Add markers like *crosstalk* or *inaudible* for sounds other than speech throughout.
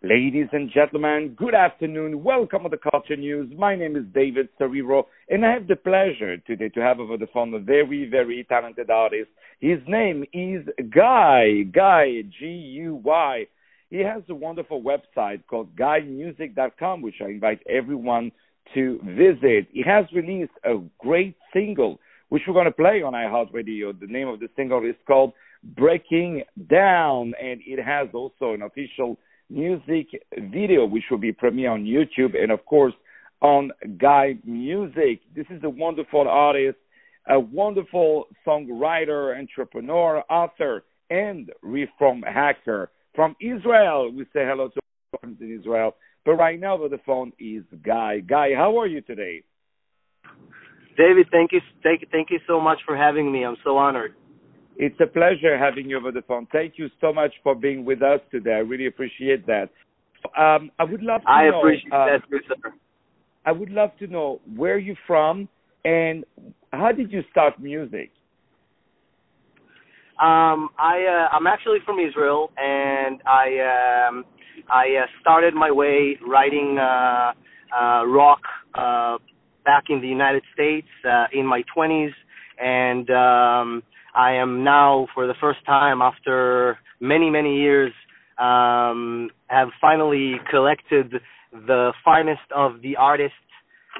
Ladies and gentlemen, good afternoon. Welcome to the Culture News. My name is David Serero, and I have the pleasure today to have over the phone a very, very talented artist. His name is Guy, Guy, G-U-Y. He has a wonderful website called GuyMusic.com, which I invite everyone to visit. He has released a great single, which we're going to play on iHeartRadio. The name of the single is called Breaking Down, and it has also an official music video, which will be premiere on YouTube and, of course, on Guy Music. This is a wonderful artist, a wonderful songwriter, entrepreneur, author, and reform hacker from Israel. We say hello to friends in Israel. But right now, over the phone is Guy. Guy, how are you today? David, thank you, thank, thank you so much for having me. I'm so honored. It's a pleasure having you over the phone. Thank you so much for being with us today. I really appreciate that. Um, I would love to I know. appreciate uh, that too, sir. I would love to know where you're from and how did you start music? Um, I uh, I'm actually from Israel, and I um, I uh, started my way writing uh, uh, rock uh, back in the United States uh, in my 20s, and um, I am now, for the first time after many many years, um, have finally collected the finest of the artists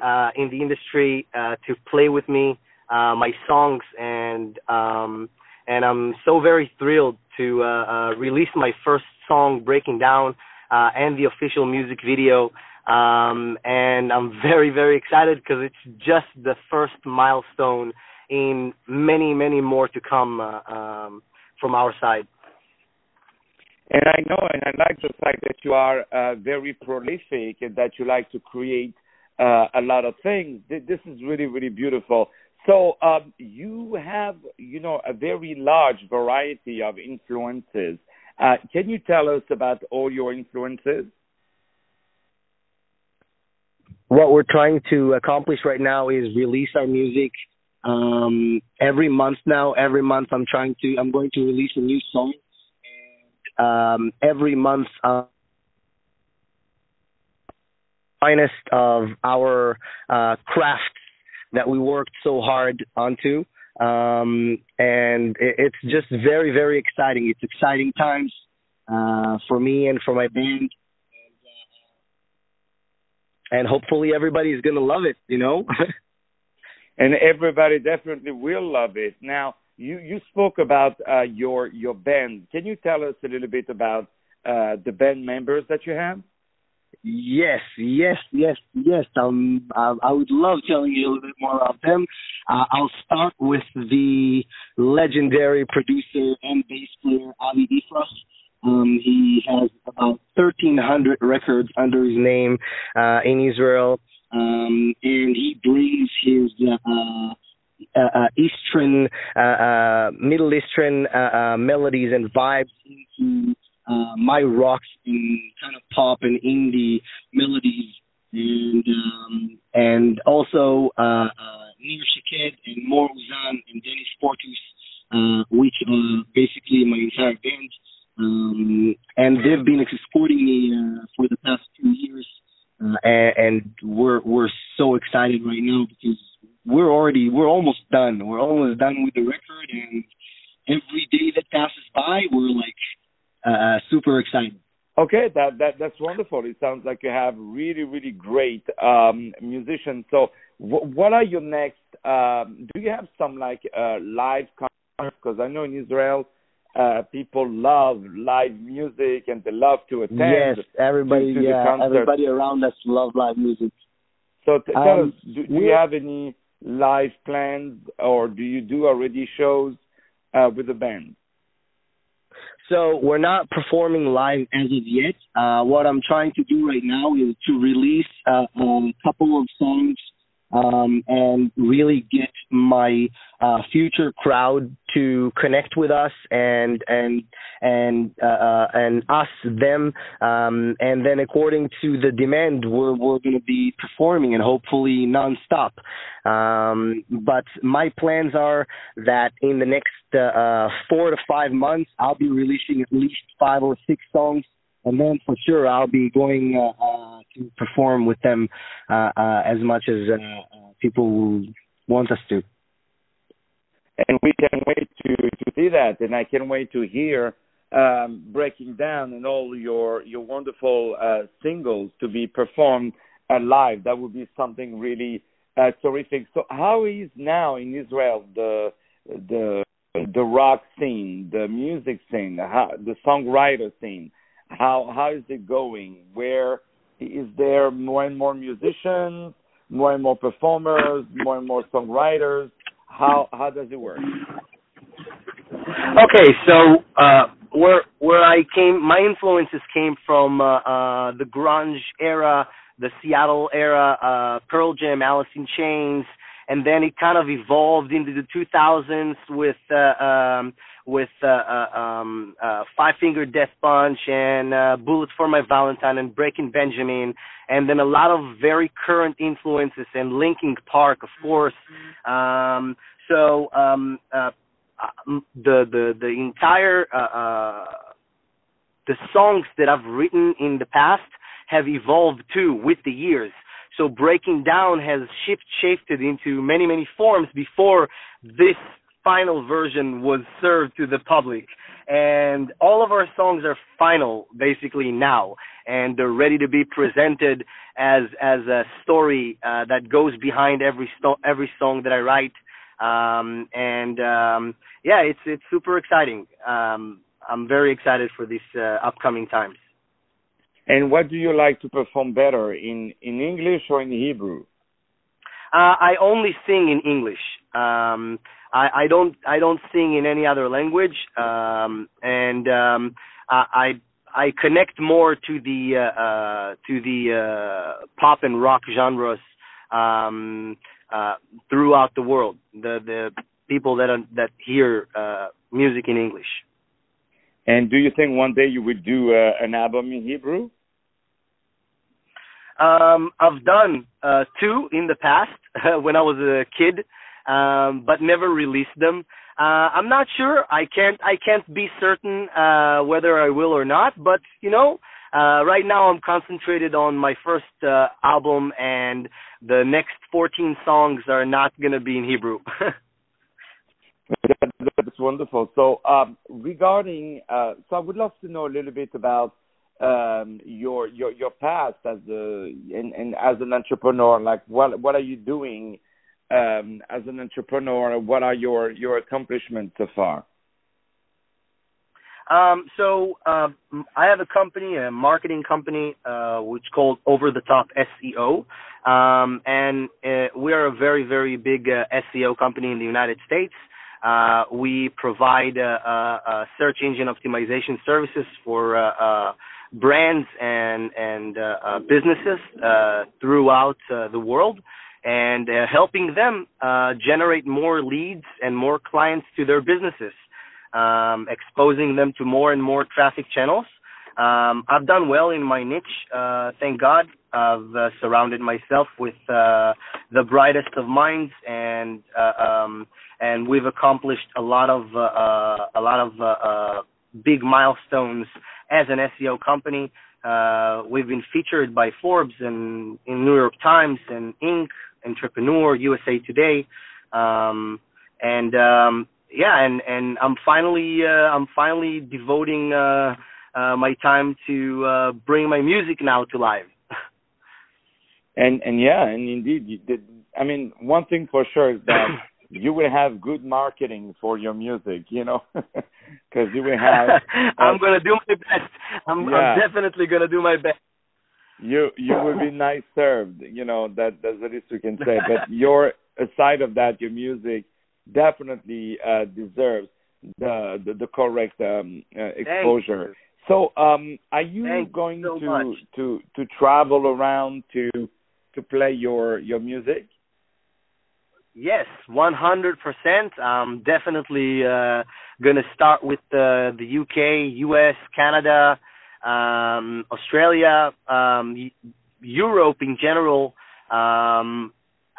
uh, in the industry uh, to play with me uh, my songs and. Um, and I'm so very thrilled to uh, uh, release my first song, Breaking Down, uh, and the official music video. Um, and I'm very, very excited because it's just the first milestone in many, many more to come uh, um, from our side. And I know, and I like the fact that you are uh, very prolific and that you like to create uh, a lot of things. This is really, really beautiful. So um, you have, you know, a very large variety of influences. Uh, can you tell us about all your influences? What we're trying to accomplish right now is release our music um, every month now. Every month, I'm trying to, I'm going to release a new song. And um, every month, uh, finest of our uh, craft that we worked so hard onto. Um, and it, it's just very, very exciting. It's exciting times uh, for me and for my band. And hopefully everybody's going to love it, you know? *laughs* and everybody definitely will love it. Now, you, you spoke about uh, your your band. Can you tell us a little bit about uh, the band members that you have? Yes, yes, yes, yes. Um, I, I would love telling you a little bit more about them. Uh, I'll start with the legendary producer and bass player Avi Ifrach. Um, he has about 1,300 records under his name uh, in Israel, um, and he brings his uh, uh, uh, Eastern, Middle Eastern melodies and vibes into uh, my rocks and kind of pop and indie melodies, and um, and also Nir Shaked and Mor Uzan and Dennis Portus, uh, which are basically my entire band. Um, and they've been supporting me uh, for the past two years, uh, and, and we're we're so excited right now because we're already we're almost done. We're almost done with the record, and every day that passes by, we're like uh, super excited. Okay, that that that's wonderful. It sounds like you have really really great um, musicians. So, w- what are your next? Um, do you have some like uh, live concerts? Because I know in Israel, uh, people love live music and they love to attend. Yes, everybody, to, to yeah, everybody around us love live music. So, t- tell Um, us, do, do you have any live plans, or do you do already shows uh, with the band? So we're not performing live as of yet. Uh, what I'm trying to do right now is to release uh, a couple of songs um, and really get my uh, future crowd to connect with us and and and uh, uh, and us them um, and then according to the demand we're we're going to be performing and hopefully nonstop. Um, but my plans are that in the next uh, uh, four to five months I'll be releasing at least five or six songs and then for sure I'll be going uh, to perform with them uh, uh, as much as uh, uh, people want us to. And we can wait to to see that, and I can't wait to hear um, breaking down and all your your wonderful uh, singles to be performed live. That would be something really terrific. So, how is now in Israel the the the rock scene, the music scene, how, the songwriter scene? How how is it going? Where is there more and more musicians, more and more performers, more and more songwriters? How how does it work? Okay, so uh, where where I came, my influences came from uh, uh, the grunge era, the Seattle era, uh, Pearl Jam, Alice in Chains, and then it kind of evolved into the 2000s with uh, um, with uh, uh, um, uh, Five Finger Death Punch and uh, Bullet for My Valentine and Breaking Benjamin, and then a lot of very current influences and Linkin Park, of course. Um, so um, uh, uh, the the the entire uh, uh, the songs that I've written in the past have evolved too with the years. So breaking down has shift shifted into many many forms before this final version was served to the public. And all of our songs are final basically now, and they're ready to be presented as as a story uh, that goes behind every sto- every song that I write um, and um, yeah, it's it's super exciting. Um, I'm very excited for these uh, upcoming times. And what do you like to perform better in in English or in Hebrew? Uh, I only sing in English. Um, I, I don't I don't sing in any other language, um, and um, I I connect more to the uh, uh, to the uh, pop and rock genres um, uh, throughout the world. The the people that are, that hear uh, music in English. And do you think one day you would do uh, an album in Hebrew? Um, I've done uh, two in the past *laughs* when I was a kid, um, but never released them. Uh, I'm not sure. I can't. I can't be certain uh, whether I will or not. But you know, uh, right now I'm concentrated on my first uh, album, and the next 14 songs are not going to be in Hebrew. *laughs* That's wonderful. So, um, regarding, uh, so I would love to know a little bit about um, your your your past as a and, and as an entrepreneur. Like, what what are you doing um, as an entrepreneur? What are your your accomplishments so far? Um, so uh, I have a company, a marketing company, uh, which is called Over the Top SEO, um, and uh, we are a very, very big uh, SEO company in the United States. Uh, we provide uh, search engine optimization services for brands and and businesses throughout the world, and helping them generate more leads and more clients to their businesses um, exposing them to more and more traffic channels. Um, I've done well in my niche, uh, thank God. I've uh, surrounded myself with uh, the brightest of minds, and uh, um, and we've accomplished a lot of uh, uh, a lot of big milestones as an SEO company. we've been featured by Forbes and in New York Times and Inc. Entrepreneur, USA Today, um, and um, yeah, and and I'm finally uh, I'm finally devoting uh, uh, my time to uh, bring my music now to life. and and yeah, and indeed, you did. I mean, one thing for sure is that *coughs* you will have good marketing for your music, you know, *laughs* because you will have. *laughs* I'm gonna do my best. I'm, yeah. I'm definitely gonna do my best. You you will be *laughs* nice served, you know. That that's the least we can say. But your aside of that, your music definitely uh, deserves the the, the correct um, uh, exposure. So, um, are you Thanks going so to to to travel around to to play your your music? Yes, 100%. I'm definitely uh, going to start with the the UK, US, Canada, um, Australia, um, Europe in general. Um,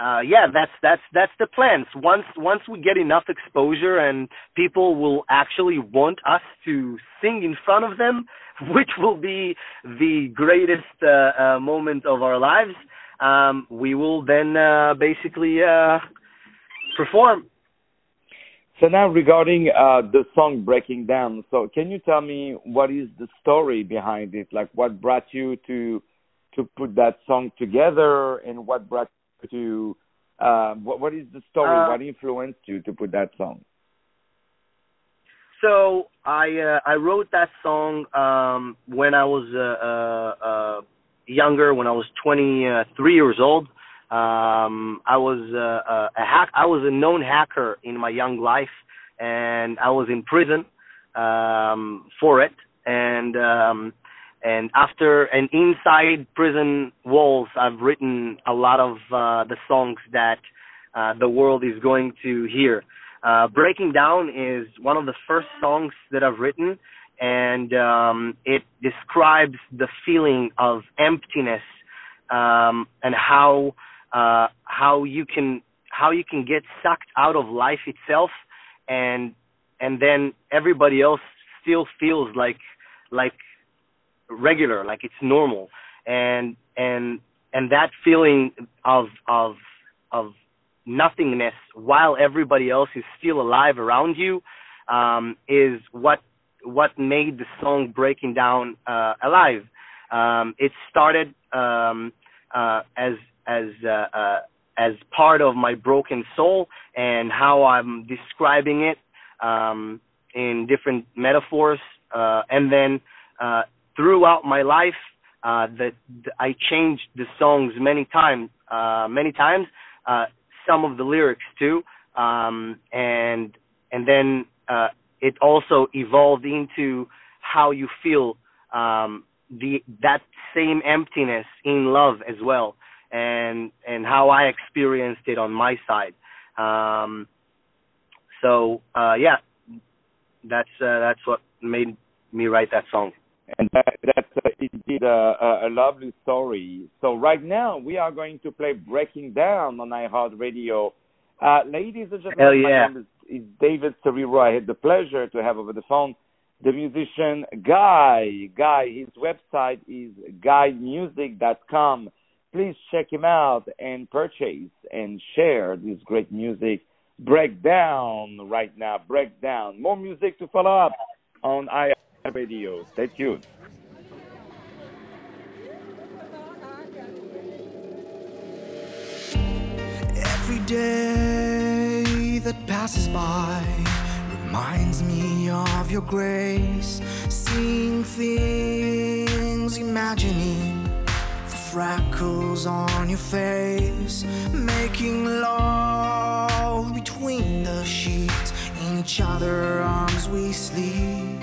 uh, yeah, that's that's that's the plans. Once once we get enough exposure and people will actually want us to sing in front of them, *laughs* which will be the greatest uh, uh, moment of our lives, um, we will then uh, basically uh, perform. So now regarding uh, the song Breaking Down, so can you tell me what is the story behind it? Like what brought you to to put that song together and what brought you to uh, what, what is the story? Uh, what influenced you to put that song? So I uh, I wrote that song um, when I was uh, uh, younger, when I was 23 years old. Um, I was uh, uh, a hack. I was a known hacker in my young life, and I was in prison um, for it. And um, and after and inside prison walls, I've written a lot of uh, the songs that uh, the world is going to hear. Uh, Breaking Down is one of the first songs that I've written, and um, it describes the feeling of emptiness um, and how uh, how you can how you can get sucked out of life itself, and and then everybody else still feels like like regular, like it's normal, and and and that feeling of of of nothingness while everybody else is still alive around you um, is what what made the song breaking down uh, alive. Um, it started um, uh, as as uh, uh, as part of my broken soul and how I'm describing it um, in different metaphors, uh, and then uh, throughout my life, uh, that I changed the songs many times, uh, many times, uh, some of the lyrics too, um, and and then uh, it also evolved into how you feel um, the that same emptiness in love as well and and how I experienced it on my side. Um, so uh, yeah, that's uh, that's what made me write that song. And that, that's uh, indeed a, a, lovely story. So right now we are going to play "Breaking Down" on iHeartRadio. Uh, ladies and gentlemen, Hell yeah. my name is, is David Serero. I had the pleasure to have over the phone the musician Guy. Guy, his website is guymusic.com please check him out and purchase and share this great music. Breakdown right now. Breakdown. More music to follow up on I Radio. Stay tuned. Every day that passes by reminds me of your grace. Seeing things, freckles on your face, making love between the sheets. In each other's arms we sleep.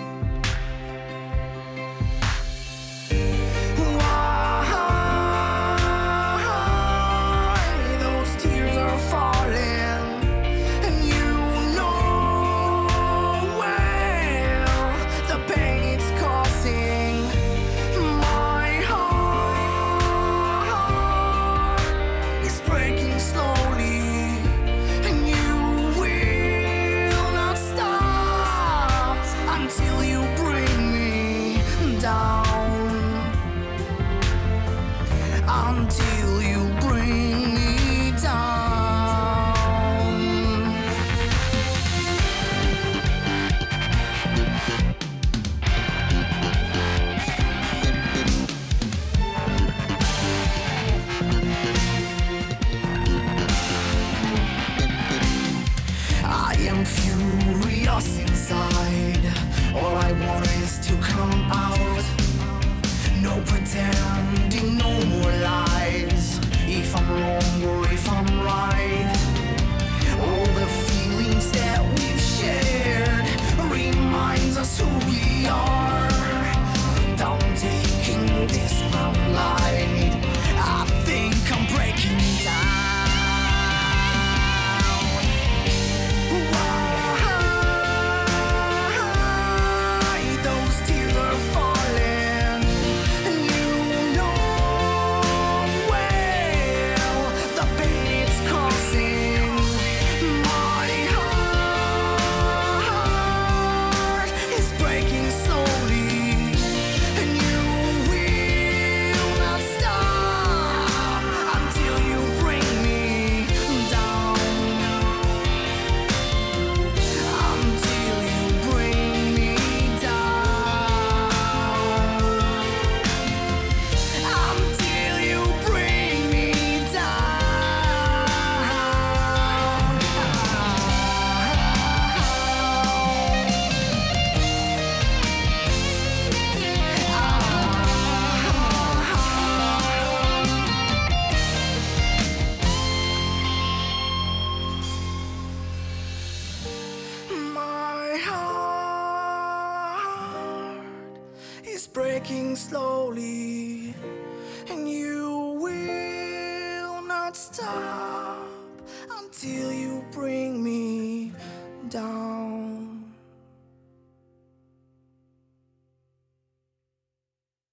And you will not stop